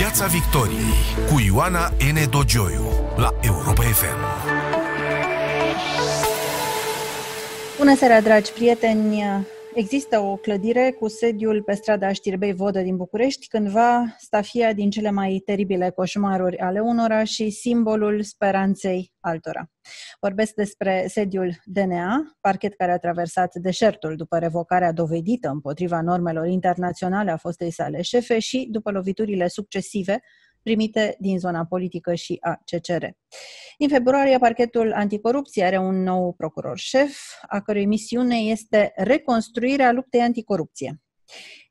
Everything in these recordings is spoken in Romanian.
Piața Victoriei cu Ioana N. Dogioiu la Europa FM. Bună seara, dragi prieteni! Există o clădire cu sediul pe strada Știrbei Vodă din București, cândva stafia din cele mai teribile coșmaruri ale unora și simbolul speranței altora. Vorbesc despre sediul DNA, parchet care a traversat deșertul după revocarea dovedită împotriva normelor internaționale a fostei sale șefe și după loviturile succesive primite din zona politică și a CCR. În februarie, parchetul anticorupție are un nou procuror șef, a cărui misiune este reconstruirea luptei anticorupție.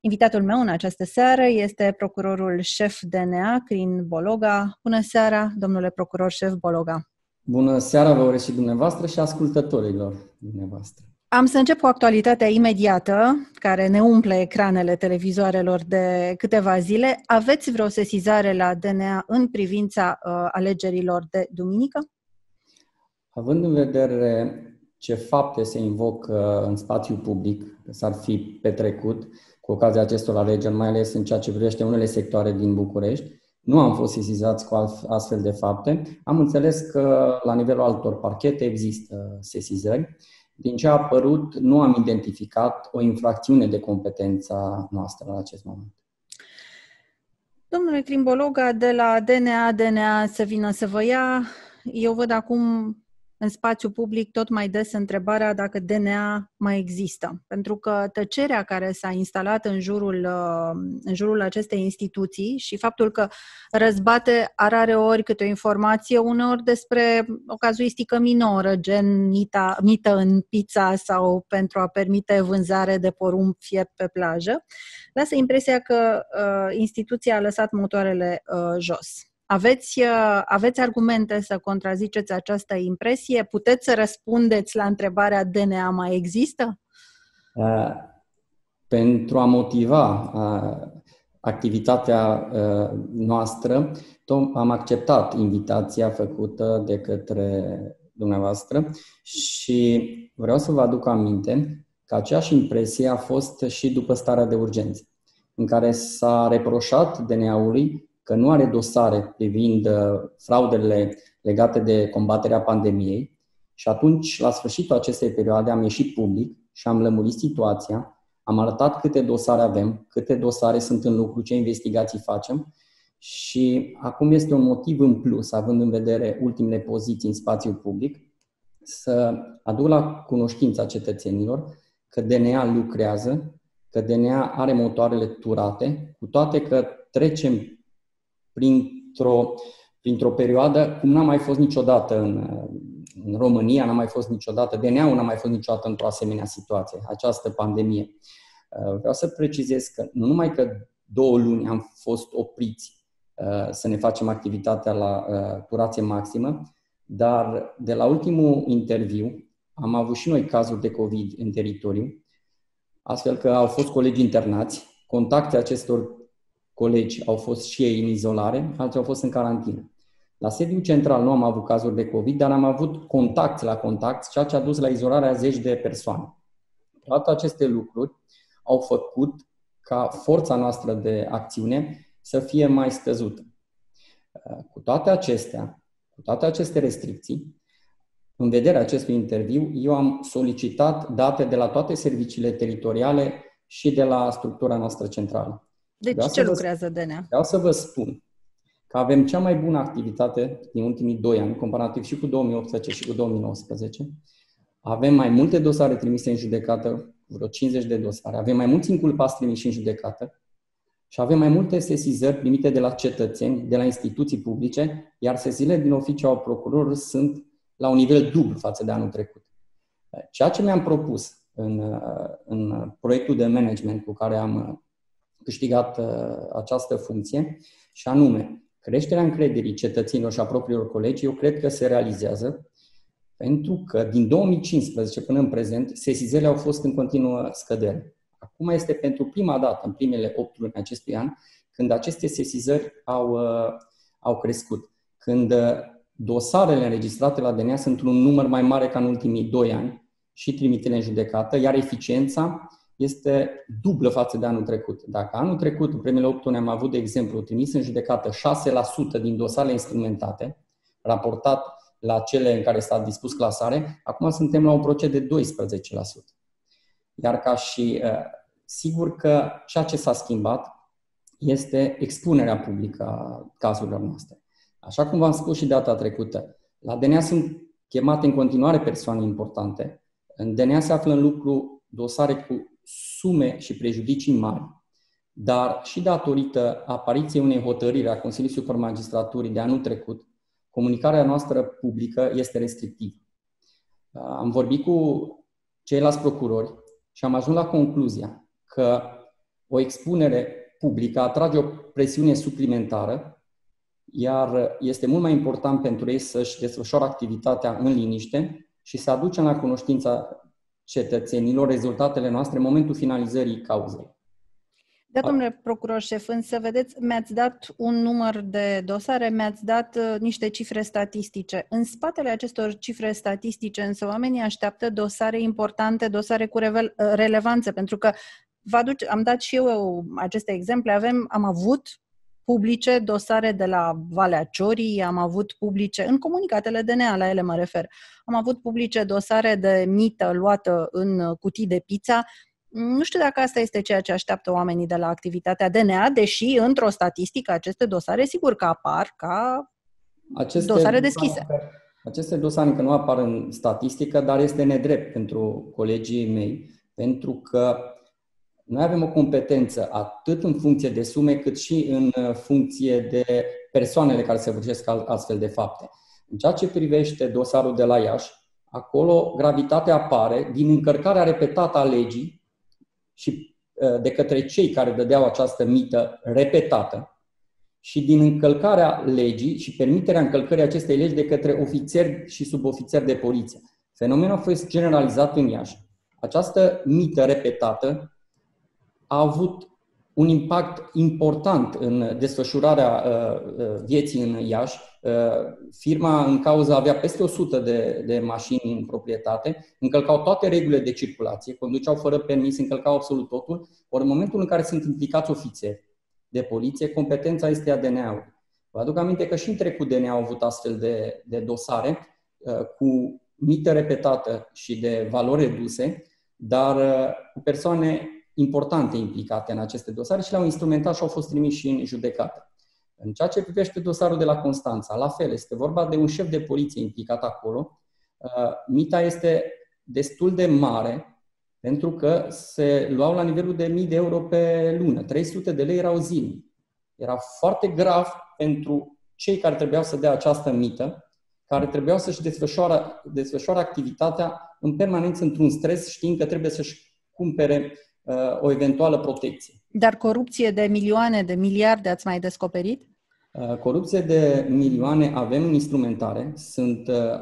Invitatul meu în această seară este procurorul șef DNA, Crin Bologa. Bună seara, domnule procuror șef Bologa! Bună seara, vă urez și dumneavoastră și ascultătorilor dumneavoastră. Am să încep cu actualitatea imediată, care ne umple ecranele televizoarelor de câteva zile. Aveți vreo sesizare la DNA în privința uh, alegerilor de duminică? Având în vedere ce fapte se invocă în spațiu public, că s-ar fi petrecut cu ocazia acestor alegeri, mai ales în ceea ce privește unele sectoare din București, nu am fost sesizați cu astfel de fapte. Am înțeles că la nivelul altor parchete există sesizări din ce a apărut, nu am identificat o infracțiune de competența noastră la acest moment. Domnule Crimbologa, de la DNA, DNA să vină să vă ia, eu văd acum în spațiu public tot mai des întrebarea dacă DNA mai există. Pentru că tăcerea care s-a instalat în jurul, uh, în jurul acestei instituții și faptul că răzbate arare ori câte o informație, uneori despre o cazuistică minoră, gen mita, mită în pizza sau pentru a permite vânzare de porumb fiept pe plajă, lasă impresia că uh, instituția a lăsat motoarele uh, jos. Aveți, uh, aveți argumente să contraziceți această impresie? Puteți să răspundeți la întrebarea DNA mai există? Uh, pentru a motiva uh, activitatea uh, noastră, am acceptat invitația făcută de către dumneavoastră și vreau să vă aduc aminte că aceeași impresie a fost și după starea de urgență, în care s-a reproșat DNA-ului că nu are dosare privind uh, fraudele legate de combaterea pandemiei și atunci, la sfârșitul acestei perioade, am ieșit public și am lămurit situația, am arătat câte dosare avem, câte dosare sunt în lucru, ce investigații facem și acum este un motiv în plus, având în vedere ultimele poziții în spațiul public, să aduc la cunoștința cetățenilor că DNA lucrează, că DNA are motoarele turate, cu toate că trecem printr-o, printr-o perioadă cum n-a mai fost niciodată în, în România, n-a mai fost niciodată, DNA-ul n-a mai fost niciodată într-o asemenea situație, această pandemie. Uh, vreau să precizez că nu numai că două luni am fost opriți uh, să ne facem activitatea la uh, curație maximă, dar de la ultimul interviu am avut și noi cazuri de COVID în teritoriu, astfel că au fost colegi internați, contacte acestor colegi au fost și ei în izolare, alții au fost în carantină. La sediul central nu am avut cazuri de COVID, dar am avut contact la contact, ceea ce a dus la izolarea zeci de persoane. Toate aceste lucruri au făcut ca forța noastră de acțiune să fie mai scăzută. Cu toate acestea, cu toate aceste restricții, în vederea acestui interviu, eu am solicitat date de la toate serviciile teritoriale și de la structura noastră centrală. Deci vreau ce lucrează DNA? Vreau să vă spun că avem cea mai bună activitate din ultimii doi ani, comparativ și cu 2018 și cu 2019. Avem mai multe dosare trimise în judecată, vreo 50 de dosare. Avem mai mulți inculpați trimiși în judecată și avem mai multe sesizări primite de la cetățeni, de la instituții publice, iar sesizările din oficiu al procurorului sunt la un nivel dublu față de anul trecut. Ceea ce mi-am propus în, în proiectul de management cu care am câștigat uh, această funcție și anume creșterea încrederii cetățenilor și a propriilor colegi, eu cred că se realizează pentru că din 2015 până în prezent, sesizările au fost în continuă scădere. Acum este pentru prima dată, în primele 8 luni acestui an, când aceste sesizări au, uh, au crescut. Când uh, dosarele înregistrate la DNA sunt un număr mai mare ca în ultimii 2 ani și trimitele în judecată, iar eficiența este dublă față de anul trecut. Dacă anul trecut, în primele 8 luni, am avut, de exemplu, trimis în judecată 6% din dosarele instrumentate, raportat la cele în care s-a dispus clasare, acum suntem la un procent de 12%. Iar ca și, uh, sigur că ceea ce s-a schimbat este expunerea publică a cazurilor noastre. Așa cum v-am spus și data trecută, la DNA sunt chemate în continuare persoane importante. În DNA se află în lucru dosare cu sume și prejudicii mari, dar și datorită apariției unei hotărâri a Consiliului Superior Magistraturii de anul trecut, comunicarea noastră publică este restrictivă. Am vorbit cu ceilalți procurori și am ajuns la concluzia că o expunere publică atrage o presiune suplimentară, iar este mult mai important pentru ei să-și desfășoare activitatea în liniște și să aducă la cunoștința cetățenilor rezultatele noastre în momentul finalizării cauzei. Da, domnule procuror șef, însă, vedeți, mi-ați dat un număr de dosare, mi-ați dat uh, niște cifre statistice. În spatele acestor cifre statistice, însă, oamenii așteaptă dosare importante, dosare cu revel- uh, relevanță, pentru că vă aduce, am dat și eu aceste exemple, avem, am avut publice dosare de la Valea Ciorii, am avut publice, în comunicatele DNA, la ele mă refer, am avut publice dosare de mită luată în cutii de pizza. Nu știu dacă asta este ceea ce așteaptă oamenii de la activitatea DNA, deși într-o statistică aceste dosare sigur că apar ca aceste dosare deschise. Dosare, aceste dosare încă nu apar în statistică, dar este nedrept pentru colegii mei, pentru că noi avem o competență atât în funcție de sume, cât și în uh, funcție de persoanele care se vârșesc astfel de fapte. În ceea ce privește dosarul de la Iași, acolo gravitatea apare din încărcarea repetată a legii și uh, de către cei care dădeau această mită repetată și din încălcarea legii și permiterea încălcării acestei legi de către ofițeri și subofițeri de poliție. Fenomenul a fost generalizat în Iași. Această mită repetată a avut un impact important în desfășurarea uh, uh, vieții în Iași. Uh, firma în cauză avea peste 100 de, de mașini în proprietate, încălcau toate regulile de circulație, conduceau fără permis, încălcau absolut totul. Ori în momentul în care sunt implicați ofițeri de poliție, competența este a DNA-ului. Vă aduc aminte că și în trecut DNA au avut astfel de, de dosare cu mită repetată și de valori reduse, dar cu persoane importante implicate în aceste dosare și le-au instrumentat și au fost trimiși și în judecată. În ceea ce privește dosarul de la Constanța, la fel, este vorba de un șef de poliție implicat acolo. Uh, mita este destul de mare pentru că se luau la nivelul de mii de euro pe lună. 300 de lei erau zilnic. Era foarte grav pentru cei care trebuiau să dea această mită, care trebuiau să-și desfășoare, desfășoare activitatea în permanență într-un stres, știind că trebuie să-și cumpere Uh, o eventuală protecție. Dar corupție de milioane, de miliarde ați mai descoperit? Uh, corupție de milioane avem în instrumentare. Sunt, uh,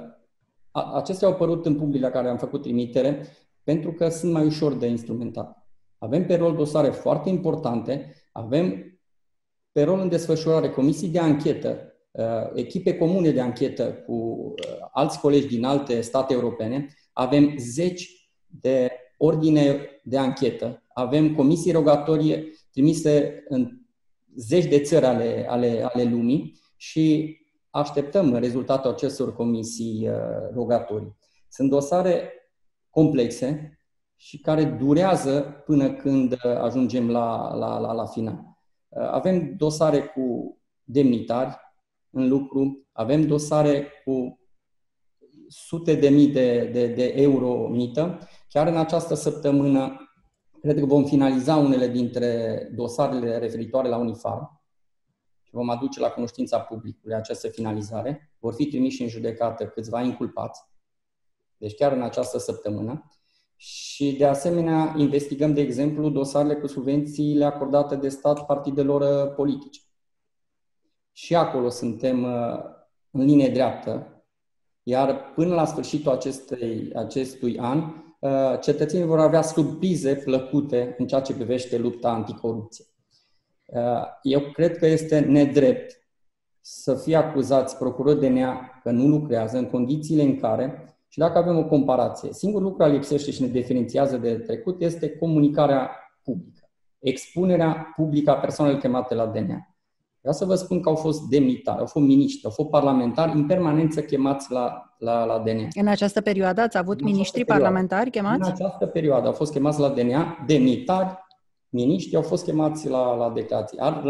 acestea au apărut în public la care am făcut trimitere pentru că sunt mai ușor de instrumentat. Avem pe rol dosare foarte importante, avem pe rol în desfășurare comisii de anchetă, echipe comune de anchetă cu alți colegi din alte state europene, avem zeci de ordine de anchetă, avem comisii rogatorie trimise în zeci de țări ale, ale, ale lumii și așteptăm rezultatul acestor comisii uh, rogatorii. Sunt dosare complexe și care durează până când uh, ajungem la, la, la, la final. Uh, avem dosare cu demnitari în lucru, avem dosare cu sute de mii de, de, de euro mită Chiar în această săptămână, cred că vom finaliza unele dintre dosarele referitoare la Unifar și vom aduce la cunoștința publicului această finalizare. Vor fi trimiși în judecată câțiva inculpați, deci chiar în această săptămână. Și, de asemenea, investigăm, de exemplu, dosarele cu subvențiile acordate de stat partidelor uh, politice. Și acolo suntem uh, în linie dreaptă, iar până la sfârșitul acestei, acestui an Uh, cetățenii vor avea surprize plăcute în ceea ce privește lupta anticorupție. Uh, eu cred că este nedrept să fie acuzați procurori de nea că nu lucrează în condițiile în care Și dacă avem o comparație, singurul lucru care lipsește și ne diferențiază de trecut este comunicarea publică, expunerea publică a persoanelor chemate la DNA. Vreau să vă spun că au fost demnitari, au fost miniștri, au fost parlamentari în permanență chemați la, la, la DNA. În această perioadă ați avut miniștri parlamentari chemați? În această perioadă au fost chemați la DNA, demnitari, miniștri au fost chemați la, la declarații. Ar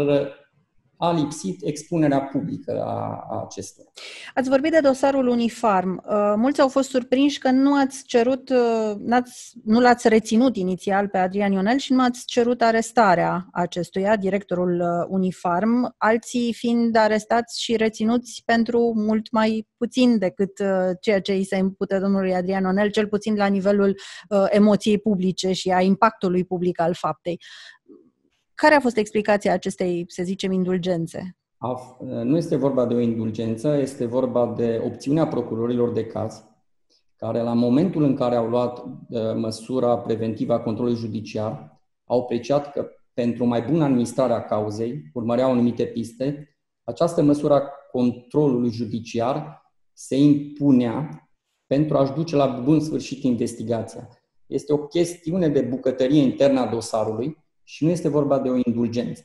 a lipsit expunerea publică a, a acestora. Ați vorbit de dosarul Unifarm. Uh, mulți au fost surprinși că nu ați cerut, uh, n-ați, nu l-ați reținut inițial pe Adrian Ionel și nu ați cerut arestarea acestuia, directorul uh, Unifarm, alții fiind arestați și reținuți pentru mult mai puțin decât ceea ce îi se impute domnului Adrian Ionel, cel puțin la nivelul emoției publice și a impactului public al faptei. Care a fost explicația acestei, să zicem, indulgențe? Nu este vorba de o indulgență, este vorba de opțiunea procurorilor de caz, care la momentul în care au luat uh, măsura preventivă a controlului judiciar, au apreciat că pentru mai bună administrare a cauzei, urmăreau anumite piste, această măsură a controlului judiciar se impunea pentru a-și duce la bun sfârșit investigația. Este o chestiune de bucătărie internă a dosarului, și nu este vorba de o indulgență.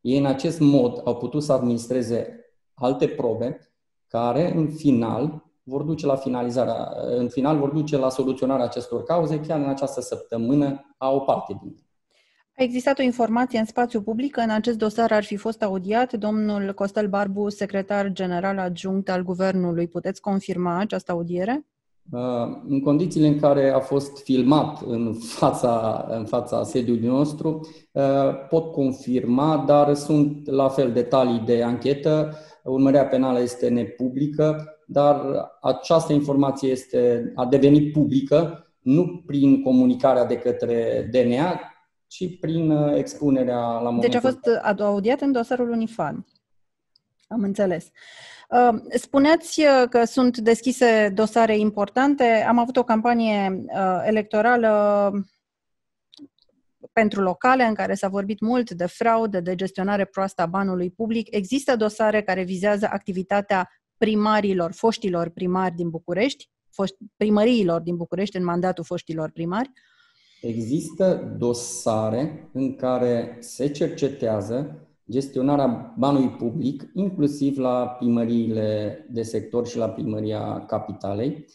Ei în acest mod au putut să administreze alte probe care în final vor duce la finalizarea, în final vor duce la soluționarea acestor cauze chiar în această săptămână a o parte din a existat o informație în spațiu public că în acest dosar ar fi fost audiat domnul Costel Barbu, secretar general adjunct al guvernului. Puteți confirma această audiere? Uh, în condițiile în care a fost filmat în fața, în fața sediului nostru, uh, pot confirma, dar sunt la fel detalii de anchetă. Urmărea penală este nepublică, dar această informație este, a devenit publică nu prin comunicarea de către DNA, ci prin uh, expunerea la momentul... Deci a fost audiat în dosarul Unifan. Am înțeles. Uh, Uh, spuneați uh, că sunt deschise dosare importante. Am avut o campanie uh, electorală pentru locale, în care s-a vorbit mult de fraudă, de gestionare proastă a banului public. Există dosare care vizează activitatea primarilor, foștilor primari din București, primăriilor din București în mandatul foștilor primari? Există dosare în care se cercetează gestionarea banului public, inclusiv la primăriile de sector și la primăria capitalei.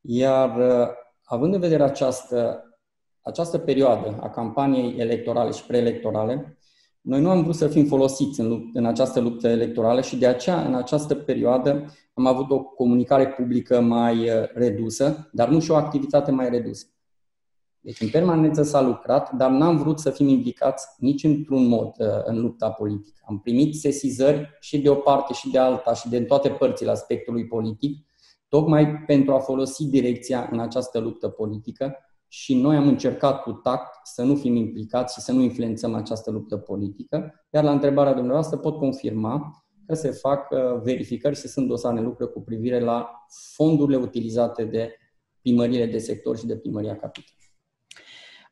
Iar uh, având în vedere această, această perioadă a campaniei electorale și preelectorale, noi nu am vrut să fim folosiți în, în această luptă electorală și de aceea, în această perioadă, am avut o comunicare publică mai uh, redusă, dar nu și o activitate mai redusă. Deci în permanență s-a lucrat, dar n-am vrut să fim implicați nici într-un mod uh, în lupta politică. Am primit sesizări și de o parte și de alta și de în toate părțile aspectului politic, tocmai pentru a folosi direcția în această luptă politică și noi am încercat cu tact să nu fim implicați și să nu influențăm această luptă politică. Iar la întrebarea dumneavoastră pot confirma că se fac uh, verificări și sunt dosare în lucră cu privire la fondurile utilizate de primările de sector și de primăria capitală.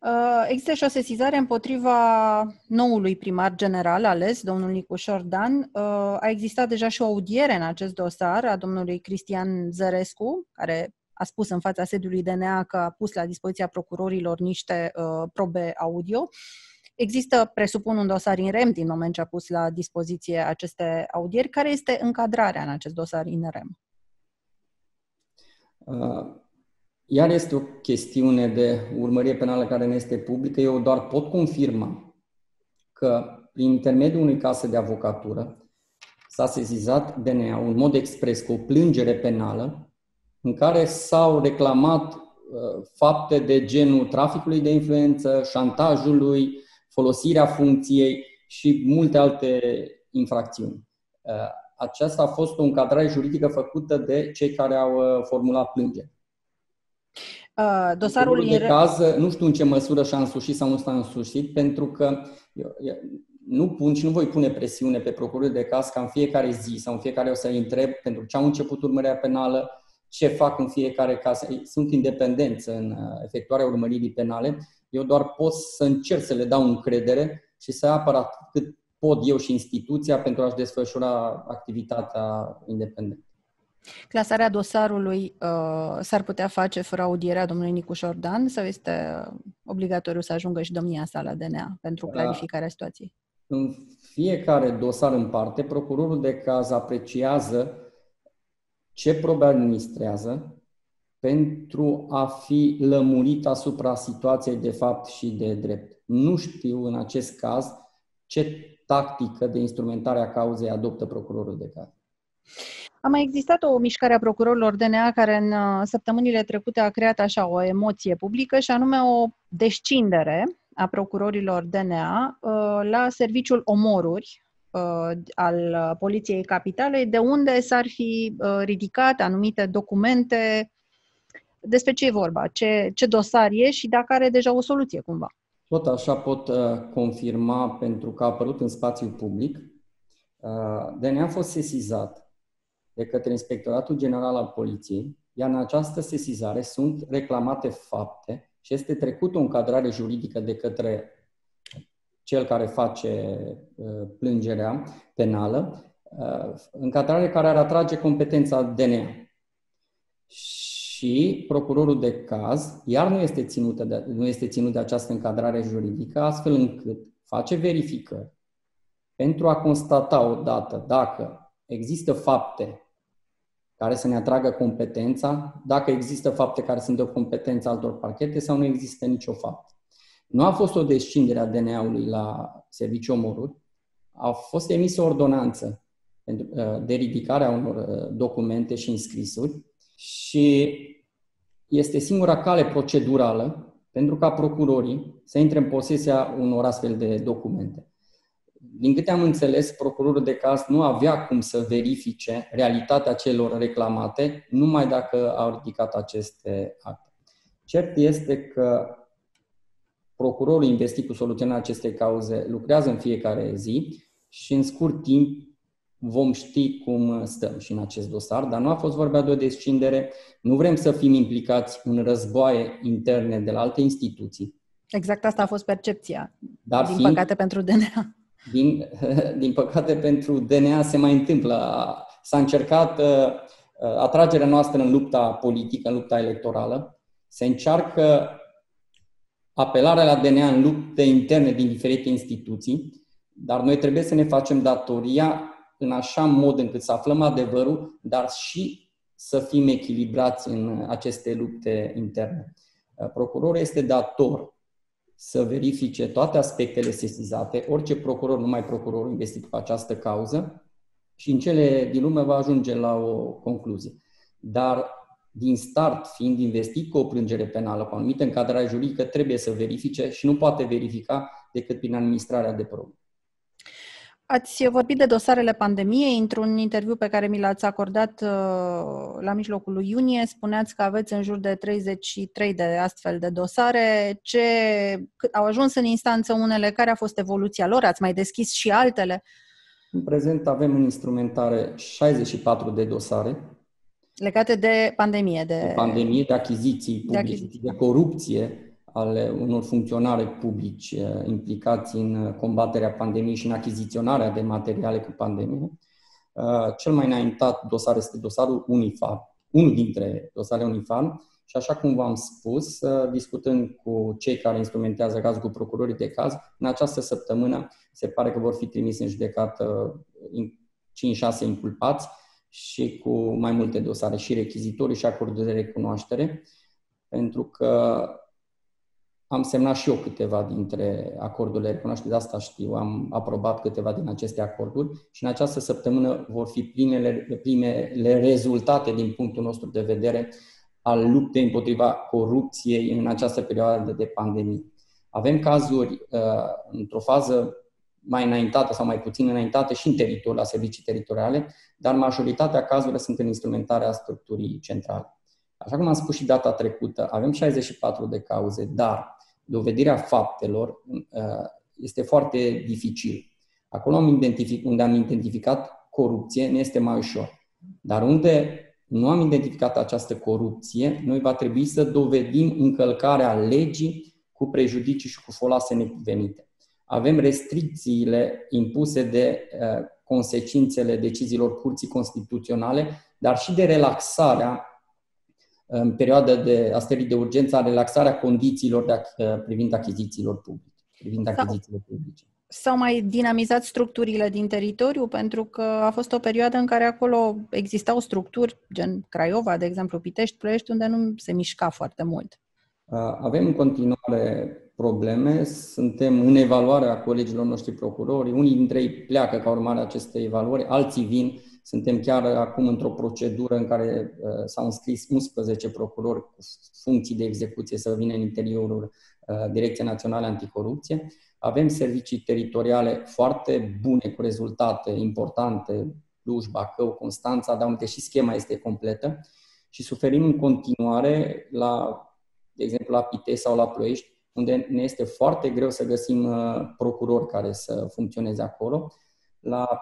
Uh, există și o sesizare împotriva noului primar general ales, domnul Nicu Șordan. Uh, a existat deja și o audiere în acest dosar a domnului Cristian Zărescu, care a spus în fața sediului DNA că a pus la dispoziția procurorilor niște uh, probe audio. Există, presupun, un dosar in rem din moment ce a pus la dispoziție aceste audieri. Care este încadrarea în acest dosar in rem? Uh iar este o chestiune de urmărie penală care nu este publică. Eu doar pot confirma că prin intermediul unui casă de avocatură s-a sezizat DNA în mod expres cu o plângere penală în care s-au reclamat uh, fapte de genul traficului de influență, șantajului, folosirea funcției și multe alte infracțiuni. Uh, aceasta a fost o încadrare juridică făcută de cei care au uh, formulat plângere. Uh, dosarul de caz, nu știu în ce măsură și-a însușit sau nu s-a însușit, pentru că eu, eu, nu pun și nu voi pune presiune pe procurorul de caz ca în fiecare zi sau în fiecare o să-i întreb pentru ce au început urmărirea penală, ce fac în fiecare caz. Sunt independenți în uh, efectuarea urmăririi penale. Eu doar pot să încerc să le dau încredere și să apăr cât pot eu și instituția pentru a-și desfășura activitatea independentă. Clasarea dosarului uh, s-ar putea face fără audierea domnului Nicuș Șordan sau este obligatoriu să ajungă și domnia sa la DNA pentru da. clarificarea situației? În fiecare dosar în parte, procurorul de caz apreciază ce probe administrează pentru a fi lămurit asupra situației de fapt și de drept. Nu știu în acest caz ce tactică de instrumentare a cauzei adoptă procurorul de caz. A mai existat o mișcare a procurorilor DNA care în uh, săptămânile trecute a creat așa o emoție publică și anume o descindere a procurorilor DNA uh, la serviciul omoruri uh, al Poliției Capitalei, de unde s-ar fi ridicat anumite documente despre ce e vorba, ce, ce dosar e și dacă are deja o soluție cumva. Tot așa pot uh, confirma pentru că a apărut în spațiu public. Uh, DNA a fost sesizat de către Inspectoratul General al Poliției, iar în această sesizare sunt reclamate fapte și este trecută o încadrare juridică de către cel care face uh, plângerea penală, uh, încadrare care ar atrage competența DNA. Și procurorul de caz iar nu este, ținută de, nu este ținut de această încadrare juridică, astfel încât face verificări pentru a constata odată dacă există fapte care să ne atragă competența, dacă există fapte care sunt de o competență altor parchete sau nu există nicio faptă. Nu a fost o descindere a DNA-ului la serviciu omorât, a fost emisă o ordonanță uh, de ridicare a unor uh, documente și înscrisuri și este singura cale procedurală pentru ca procurorii să intre în posesia unor astfel de documente. Din câte am înțeles, procurorul de caz nu avea cum să verifice realitatea celor reclamate, numai dacă au ridicat aceste acte. Cert este că procurorul investit cu soluționarea acestei cauze lucrează în fiecare zi și în scurt timp vom ști cum stăm și în acest dosar, dar nu a fost vorba de o descindere. Nu vrem să fim implicați în războaie interne de la alte instituții. Exact asta a fost percepția, dar din fiind, păcate pentru DNA. Din, din păcate, pentru DNA se mai întâmplă. S-a încercat uh, atragerea noastră în lupta politică, în lupta electorală. Se încearcă apelarea la DNA în lupte interne din diferite instituții, dar noi trebuie să ne facem datoria în așa mod încât să aflăm adevărul, dar și să fim echilibrați în aceste lupte interne. Procurorul este dator să verifice toate aspectele sesizate, orice procuror, numai procurorul investit cu această cauză și în cele din urmă va ajunge la o concluzie. Dar din start, fiind investit cu o plângere penală, cu o anumită încadrare juridică, trebuie să verifice și nu poate verifica decât prin administrarea de probe. Ați vorbit de dosarele pandemiei. Într-un interviu pe care mi l-ați acordat uh, la mijlocul lui iunie, spuneați că aveți în jur de 33 de astfel de dosare. Ce au ajuns în instanță unele? Care a fost evoluția lor? Ați mai deschis și altele? În prezent avem în instrumentare 64 de dosare. Legate de pandemie. De, de pandemie, de achiziții publice, de, achiziții. de corupție ale unor funcționari publici eh, implicați în combaterea pandemiei și în achiziționarea de materiale cu pandemie. Eh, cel mai înaintat dosar este dosarul Unifar, unul dintre dosarele Unifar, și așa cum v-am spus, eh, discutând cu cei care instrumentează cazul, cu procurorii de caz, în această săptămână se pare că vor fi trimise în judecată 5-6 inculpați și cu mai multe dosare și rechizitorii și acorduri de recunoaștere, pentru că am semnat și eu câteva dintre acordurile recunoaștere, de asta știu, am aprobat câteva din aceste acorduri și în această săptămână vor fi primele, primele rezultate din punctul nostru de vedere al luptei împotriva corupției în această perioadă de pandemie. Avem cazuri uh, într-o fază mai înaintată sau mai puțin înaintată și în teritoriul, la servicii teritoriale, dar majoritatea cazurilor sunt în instrumentarea structurii centrale. Așa cum am spus și data trecută, avem 64 de cauze, dar dovedirea faptelor uh, este foarte dificil. Acolo am identific, unde am identificat corupție, ne este mai ușor. Dar unde nu am identificat această corupție, noi va trebui să dovedim încălcarea legii cu prejudicii și cu folose necuvenite. Avem restricțiile impuse de uh, consecințele deciziilor curții constituționale, dar și de relaxarea în perioada de asterii de urgență, relaxarea condițiilor de, privind achizițiilor publice. Privind achizițiile publice s-au mai dinamizat structurile din teritoriu, pentru că a fost o perioadă în care acolo existau structuri, gen Craiova, de exemplu, Pitești, Ploiești, unde nu se mișca foarte mult. Avem în continuare probleme, suntem în evaluarea colegilor noștri procurori, unii dintre ei pleacă ca urmare a acestei evaluări, alții vin, suntem chiar acum într-o procedură în care uh, s-au înscris 11 procurori cu funcții de execuție să vină în interiorul uh, Direcției Naționale Anticorupție. Avem servicii teritoriale foarte bune, cu rezultate importante, Cluj, Bacău, Constanța, dar unde și schema este completă și suferim în continuare la, de exemplu, la Pite sau la Ploiești, unde ne este foarte greu să găsim uh, procurori care să funcționeze acolo. La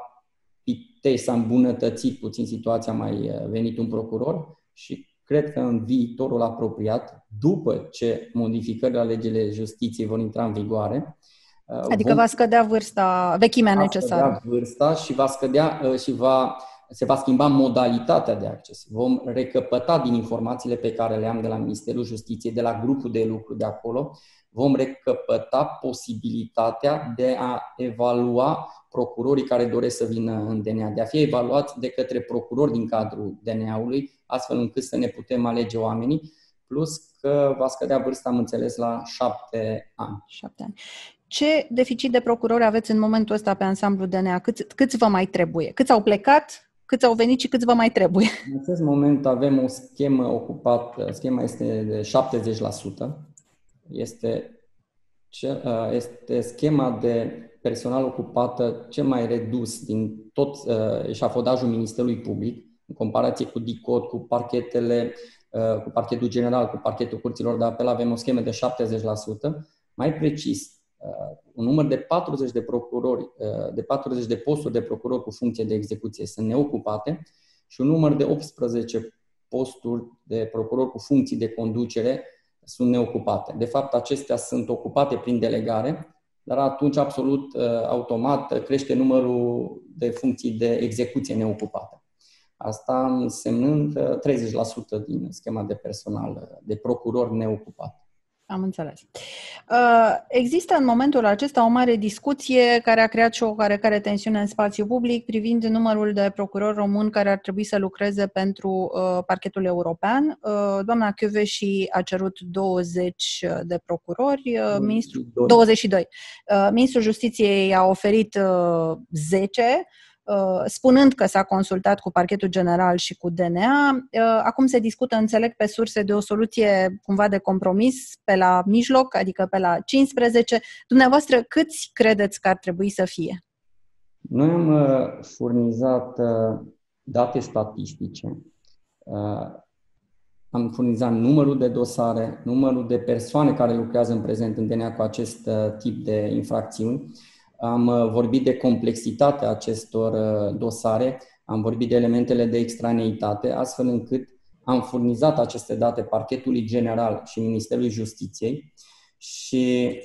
Pitei s-a îmbunătățit puțin situația, mai uh, venit un procuror și cred că în viitorul apropiat, după ce modificările la legile justiției vor intra în vigoare, Uh, adică vom, va scădea vârsta, vechimea va necesară. Va scădea vârsta și va scădea uh, și va, se va schimba modalitatea de acces. Vom recăpăta din informațiile pe care le am de la Ministerul Justiției, de la grupul de lucru de acolo, vom recăpăta posibilitatea de a evalua procurorii care doresc să vină în DNA, de a fi evaluați de către procurori din cadrul DNA-ului, astfel încât să ne putem alege oamenii, plus că va scădea vârsta, am înțeles, la șapte ani. Șapte ani. Ce deficit de procurori aveți în momentul ăsta pe ansamblu DNA? Câți, câți vă mai trebuie? Câți au plecat? Câți au venit și câți vă mai trebuie? În acest moment avem o schemă ocupată, schema este de 70%. Este, este schema de personal ocupată cel mai redus din tot eșafodajul Ministerului Public, în comparație cu DICOT, cu parchetele, cu parchetul general, cu parchetul curților de apel, avem o schemă de 70%. Mai precis, un număr de 40 de procurori, uh, de 40 de posturi de procurori cu funcție de execuție sunt neocupate și un număr de 18 posturi de procurori cu funcții de conducere sunt neocupate. De fapt, acestea sunt ocupate prin delegare, dar atunci, absolut uh, automat, crește numărul de funcții de execuție neocupate. Asta însemnând 30% din schema de personal de procurori neocupate. Am înțeles. Uh, există în momentul acesta o mare discuție care a creat și o care tensiune în spațiu public privind numărul de procurori români care ar trebui să lucreze pentru uh, parchetul european. Uh, doamna și a cerut 20 de procurori, ministrul, 22. Ministrul Justiției a oferit 10 Uh, spunând că s-a consultat cu parchetul general și cu DNA. Uh, acum se discută, înțeleg, pe surse de o soluție cumva de compromis pe la mijloc, adică pe la 15. Dumneavoastră, câți credeți că ar trebui să fie? Noi am uh, furnizat date statistice, am furnizat numărul de dosare, numărul de persoane care lucrează în prezent în DNA cu acest tip de infracțiuni am uh, vorbit de complexitatea acestor uh, dosare, am vorbit de elementele de extraneitate, astfel încât am furnizat aceste date parchetului general și Ministerului Justiției și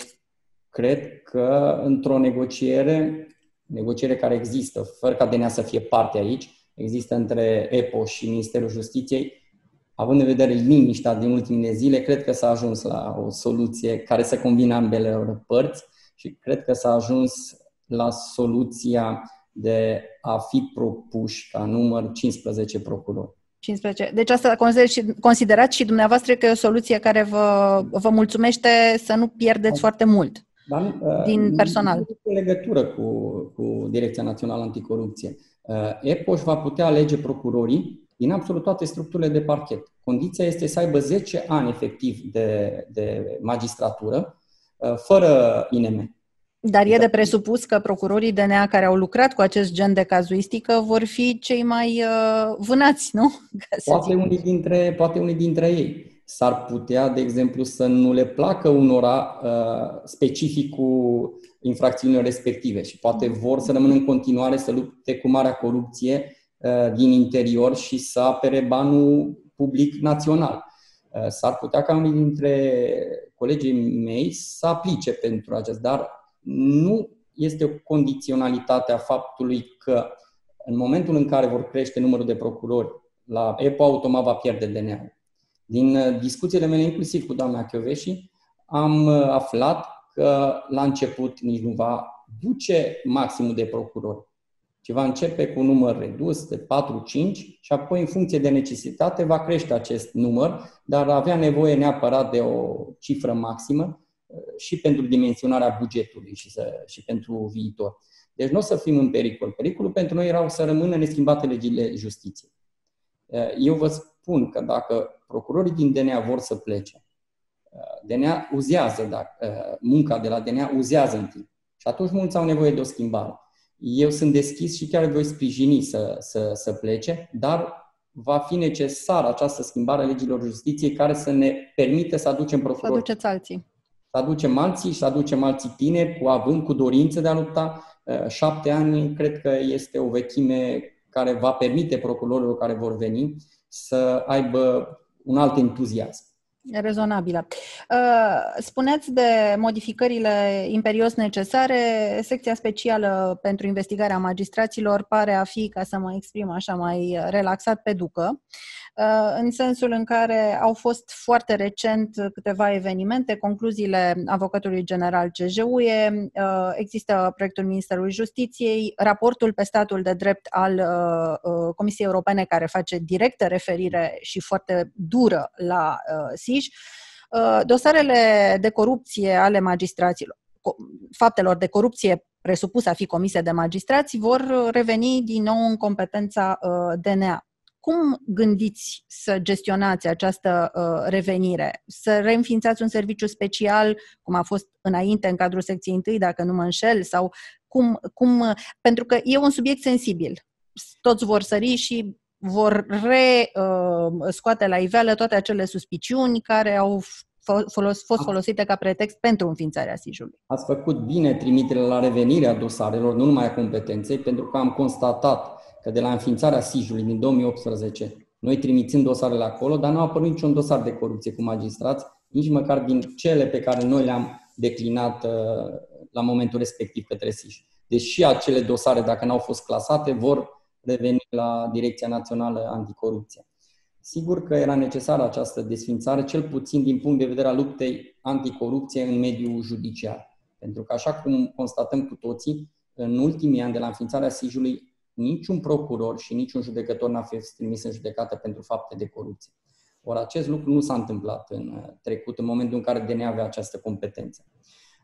cred că într-o negociere, negociere care există, fără ca DNA să fie parte aici, există între EPO și Ministerul Justiției, având în vedere liniștea din ultimele zile, cred că s-a ajuns la o soluție care să combine ambele părți și cred că s-a ajuns la soluția de a fi propuși ca număr 15 procurori. 15. Deci asta considerați și dumneavoastră că e o soluție care vă, vă mulțumește să nu pierdeți da. foarte mult da, din personal. Nu are legătură cu, cu Direcția Națională Anticorupție. Uh, EPOș va putea alege procurorii din absolut toate structurile de parchet. Condiția este să aibă 10 ani efectiv de, de magistratură, uh, fără INM. Dar e de presupus că procurorii DNA care au lucrat cu acest gen de cazuistică vor fi cei mai uh, vânați, nu? Poate unii, dintre, poate unii dintre ei. S-ar putea, de exemplu, să nu le placă unora uh, specificul infracțiunilor respective și poate vor să rămână în continuare să lupte cu marea corupție uh, din interior și să apere banul public național. Uh, s-ar putea ca unii dintre colegii mei să aplice pentru acest, dar nu este o condiționalitate a faptului că în momentul în care vor crește numărul de procurori, la EPO automat va pierde DNA-ul. Din uh, discuțiile mele, inclusiv cu doamna Chioveși, am uh, aflat că la început nici nu va duce maximul de procurori, ci va începe cu un număr redus de 4-5 și apoi, în funcție de necesitate, va crește acest număr, dar avea nevoie neapărat de o cifră maximă uh, și pentru dimensionarea bugetului și, să, și pentru viitor. Deci nu o să fim în pericol. Pericolul pentru noi era să rămână neschimbate legile justiției. Eu vă spun că dacă procurorii din DNA vor să plece, DNA uzează, dacă, munca de la DNA uzează în timp. Și atunci mulți au nevoie de o schimbare. Eu sunt deschis și chiar voi sprijini să, să, să plece, dar va fi necesară această schimbare a legilor justiției care să ne permită să aducem procurori. Să aduceți alții. Să aducem alții și să aducem alții tineri cu având, cu dorință de a lupta. Șapte ani cred că este o vechime care va permite procurorilor care vor veni să aibă un alt entuziasm. Rezonabilă. Uh, spuneți de modificările imperios necesare. Secția specială pentru investigarea magistraților pare a fi, ca să mă exprim așa mai relaxat, pe ducă. Uh, în sensul în care au fost foarte recent câteva evenimente, concluziile avocatului general CJUE, uh, există proiectul Ministerului Justiției, raportul pe statul de drept al uh, Comisiei Europene care face directă referire și foarte dură la SIJ, dosarele de corupție ale magistraților, faptelor de corupție presupuse a fi comise de magistrați vor reveni din nou în competența DNA. Cum gândiți să gestionați această uh, revenire? Să reînființați un serviciu special, cum a fost înainte în cadrul secției întâi, dacă nu mă înșel, sau cum, cum pentru că e un subiect sensibil. Toți vor sări și vor re uh, scoate la iveală toate acele suspiciuni care au folos, fost folosite ca pretext pentru înființarea SIJ-ului. Ați făcut bine trimiterea la revenirea dosarelor, nu numai a competenței, pentru că am constatat că de la înființarea SIJ-ului din 2018, noi trimițând dosarele acolo, dar nu a apărut niciun dosar de corupție cu magistrați, nici măcar din cele pe care noi le-am declinat uh, la momentul respectiv către SIJ. Deși acele dosare, dacă n-au fost clasate, vor reveni la Direcția Națională Anticorupție. Sigur că era necesară această desfințare, cel puțin din punct de vedere al luptei anticorupție în mediul judiciar. Pentru că, așa cum constatăm cu toții, în ultimii ani de la înființarea SIJ-ului, niciun procuror și niciun judecător n-a fost trimis în judecată pentru fapte de corupție. Ori acest lucru nu s-a întâmplat în uh, trecut, în momentul în care DNA avea această competență.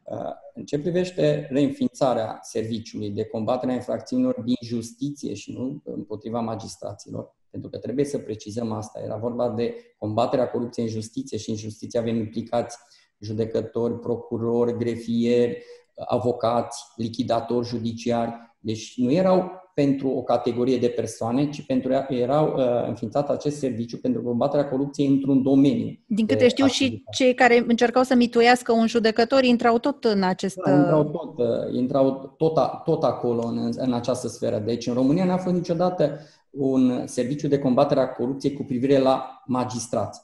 Uh, în ce privește reînființarea serviciului de combatere a infracțiunilor din justiție și nu împotriva magistraților, pentru că trebuie să precizăm asta, era vorba de combaterea corupției în justiție și în justiție avem implicați judecători, procurori, grefieri, avocați, lichidatori judiciari, deci nu erau pentru o categorie de persoane, ci pentru erau uh, înființat acest serviciu pentru combaterea corupției într-un domeniu. Din câte știu activitate. și cei care încercau să mituiască un judecător intrau tot în acest... Da, intrau tot, uh, intrau tot, a, tot acolo în, în această sferă. Deci în România n-a fost niciodată un serviciu de combatere a corupției cu privire la magistrați,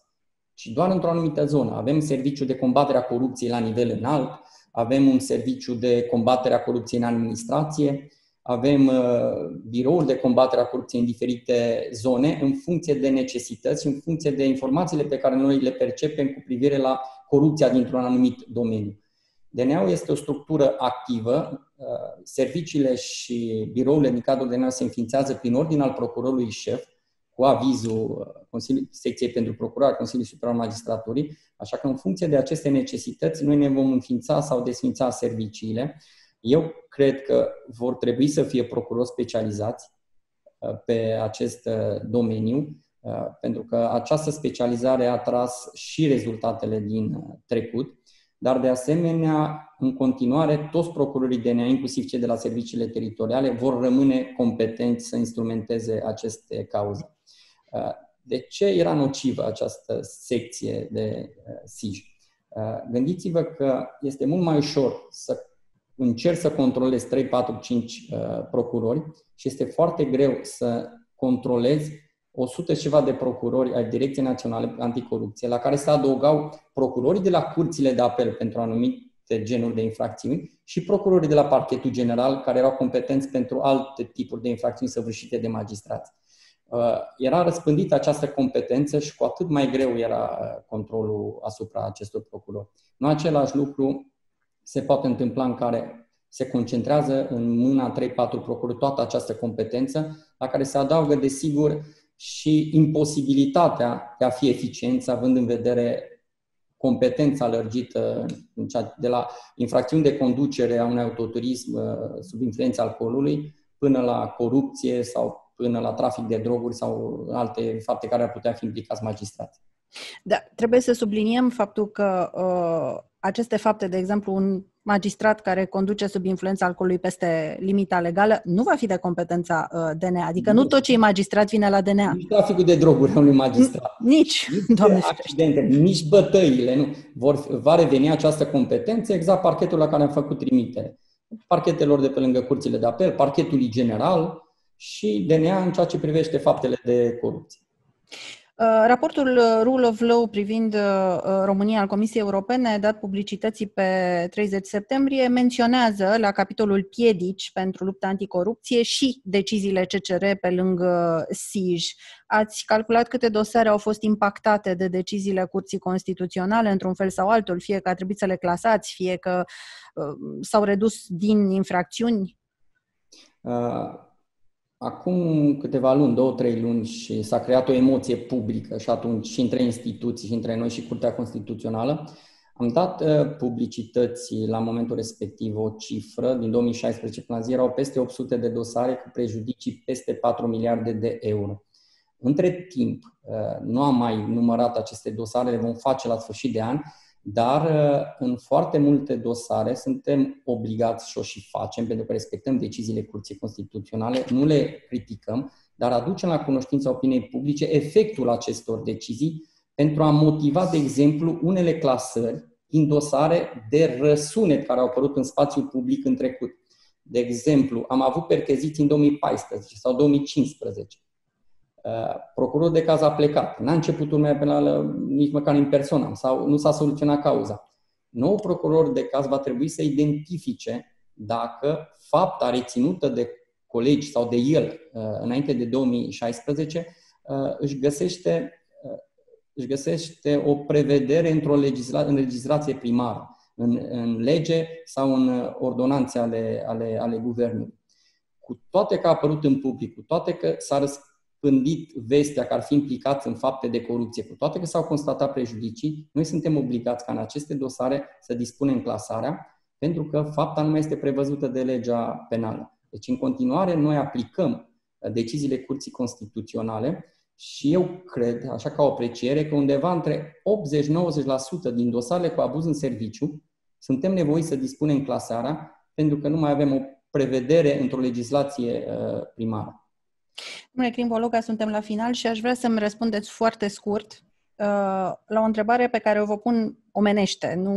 ci doar într-o anumită zonă. Avem serviciu de combatere a corupției la nivel înalt, avem un serviciu de combatere a corupției în administrație, avem uh, birouri de combatere a corupției în diferite zone, în funcție de necesități și în funcție de informațiile pe care noi le percepem cu privire la corupția dintr-un anumit domeniu. DNA-ul este o structură activă, uh, serviciile și birourile din cadrul DNA se înființează prin ordin al procurorului șef, cu avizul uh, Consiliului Secției pentru Procurare, Consiliului Superior al Magistraturii, așa că în funcție de aceste necesități noi ne vom înființa sau desfința serviciile eu cred că vor trebui să fie procurori specializați uh, pe acest uh, domeniu, uh, pentru că această specializare a tras și rezultatele din trecut, dar de asemenea, în continuare, toți procurorii DNA, inclusiv cei de la serviciile teritoriale, vor rămâne competenți să instrumenteze aceste cauze. De ce era nocivă această secție de SIJ? Gândiți-vă că este mult mai ușor să încerc să controlez 3, 4, 5 uh, procurori și este foarte greu să controlezi 100 ceva de procurori ai Direcției Naționale Anticorupție, la care se adăugau procurorii de la curțile de apel pentru anumit anumite genuri de infracțiuni și procurorii de la parchetul general, care erau competenți pentru alte tipuri de infracțiuni săvârșite de magistrați. Uh, era răspândită această competență și cu atât mai greu era uh, controlul asupra acestor procurori. Nu același lucru se poate întâmpla în care se concentrează în mâna 3-4 procurori toată această competență, la care se adaugă, desigur, și imposibilitatea de a fi eficiență, având în vedere competența lărgită de la infracțiuni de conducere a unui autoturism uh, sub influența alcoolului până la corupție sau până la trafic de droguri sau alte fapte care ar putea fi implicați magistrați. Da, trebuie să subliniem faptul că uh, aceste fapte, de exemplu, un magistrat care conduce sub influența alcoolului peste limita legală nu va fi de competența uh, DNA. Adică nu, nu tot ce e magistrat vine la DNA. Nici traficul de droguri a unui magistrat. Nici, nici doamne accidente, nici bătăile. Nu. Vor, va reveni această competență exact parchetul la care am făcut trimitere. Parchetelor de pe lângă curțile de apel, parchetului general și DNA în ceea ce privește faptele de corupție. Uh, raportul uh, Rule of Law privind uh, România al Comisiei Europene, dat publicității pe 30 septembrie, menționează la capitolul piedici pentru lupta anticorupție și deciziile CCR pe lângă SIJ. Ați calculat câte dosare au fost impactate de deciziile Curții Constituționale într-un fel sau altul, fie că a trebuit să le clasați, fie că s-au redus din infracțiuni? Uh acum câteva luni, două, trei luni, și s-a creat o emoție publică și atunci și între instituții, și între noi și Curtea Constituțională, am dat uh, publicității la momentul respectiv o cifră, din 2016 până zi erau peste 800 de dosare cu prejudicii peste 4 miliarde de euro. Între timp, uh, nu am mai numărat aceste dosare, le vom face la sfârșit de an, dar uh, în foarte multe dosare suntem obligați și o și facem, pentru că respectăm deciziile Curții Constituționale, nu le criticăm, dar aducem la cunoștința opiniei publice efectul acestor decizii pentru a motiva, de exemplu, unele clasări din dosare de răsunet care au apărut în spațiu public în trecut. De exemplu, am avut percheziții în 2014 sau 2015 Uh, procurorul de caz a plecat, n-a început urmea penală nici măcar în persoană sau nu s-a soluționat cauza. Nou procuror de caz va trebui să identifice dacă fapta reținută de colegi sau de el uh, înainte de 2016 uh, își găsește, își găsește o prevedere într-o legisla- în legislație primară, în, în lege sau în ordonanțe ale, ale, ale guvernului. Cu toate că a apărut în public, cu toate că s-a răspuns pândit vestea că ar fi implicați în fapte de corupție, cu toate că s-au constatat prejudicii, noi suntem obligați ca în aceste dosare să dispunem clasarea, pentru că fapta nu mai este prevăzută de legea penală. Deci, în continuare, noi aplicăm deciziile Curții Constituționale și eu cred, așa ca o apreciere, că undeva între 80-90% din dosarele cu abuz în serviciu suntem nevoiți să dispunem clasarea pentru că nu mai avem o prevedere într-o legislație uh, primară. Domnule Crimbologa, suntem la final și aș vrea să-mi răspundeți foarte scurt uh, la o întrebare pe care o vă pun omenește, nu,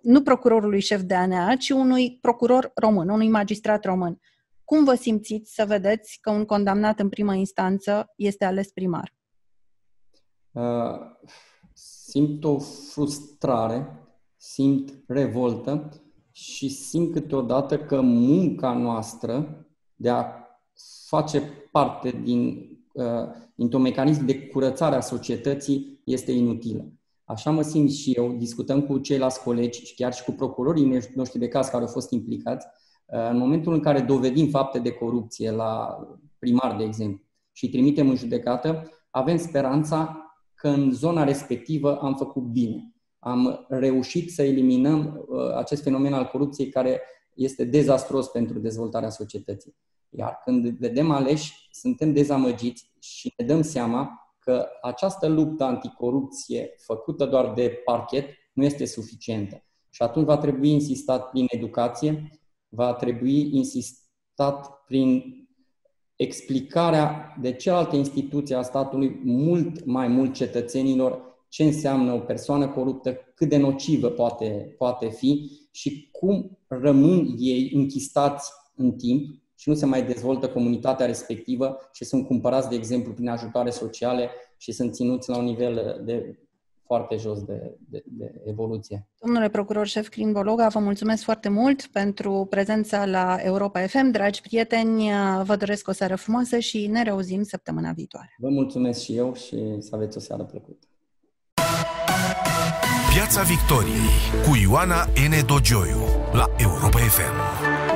nu procurorului șef de ANA, ci unui procuror român, unui magistrat român. Cum vă simțiți să vedeți că un condamnat în primă instanță este ales primar? Uh, simt o frustrare, simt revoltă și simt câteodată că munca noastră de a face parte din, uh, dintr-un mecanism de curățare a societății este inutilă. Așa mă simt și eu, discutăm cu ceilalți colegi și chiar și cu procurorii noștri de caz care au fost implicați, uh, în momentul în care dovedim fapte de corupție la primar, de exemplu, și trimitem în judecată, avem speranța că în zona respectivă am făcut bine. Am reușit să eliminăm uh, acest fenomen al corupției care este dezastros pentru dezvoltarea societății. Iar când vedem aleși, suntem dezamăgiți și ne dăm seama că această luptă anticorupție făcută doar de parchet nu este suficientă. Și atunci va trebui insistat prin educație, va trebui insistat prin explicarea de celelalte instituții a statului mult mai mult cetățenilor ce înseamnă o persoană coruptă, cât de nocivă poate, poate fi și cum rămân ei închistați în timp și nu se mai dezvoltă comunitatea respectivă și sunt cumpărați, de exemplu, prin ajutoare sociale și sunt ținuți la un nivel de foarte jos de, de, de evoluție. Domnule procuror șef Crin Bologa, vă mulțumesc foarte mult pentru prezența la Europa FM. Dragi prieteni, vă doresc o seară frumoasă și ne reauzim săptămâna viitoare. Vă mulțumesc și eu și să aveți o seară plăcută. Piața Victoriei cu Ioana N. Dogioiu la Europa FM.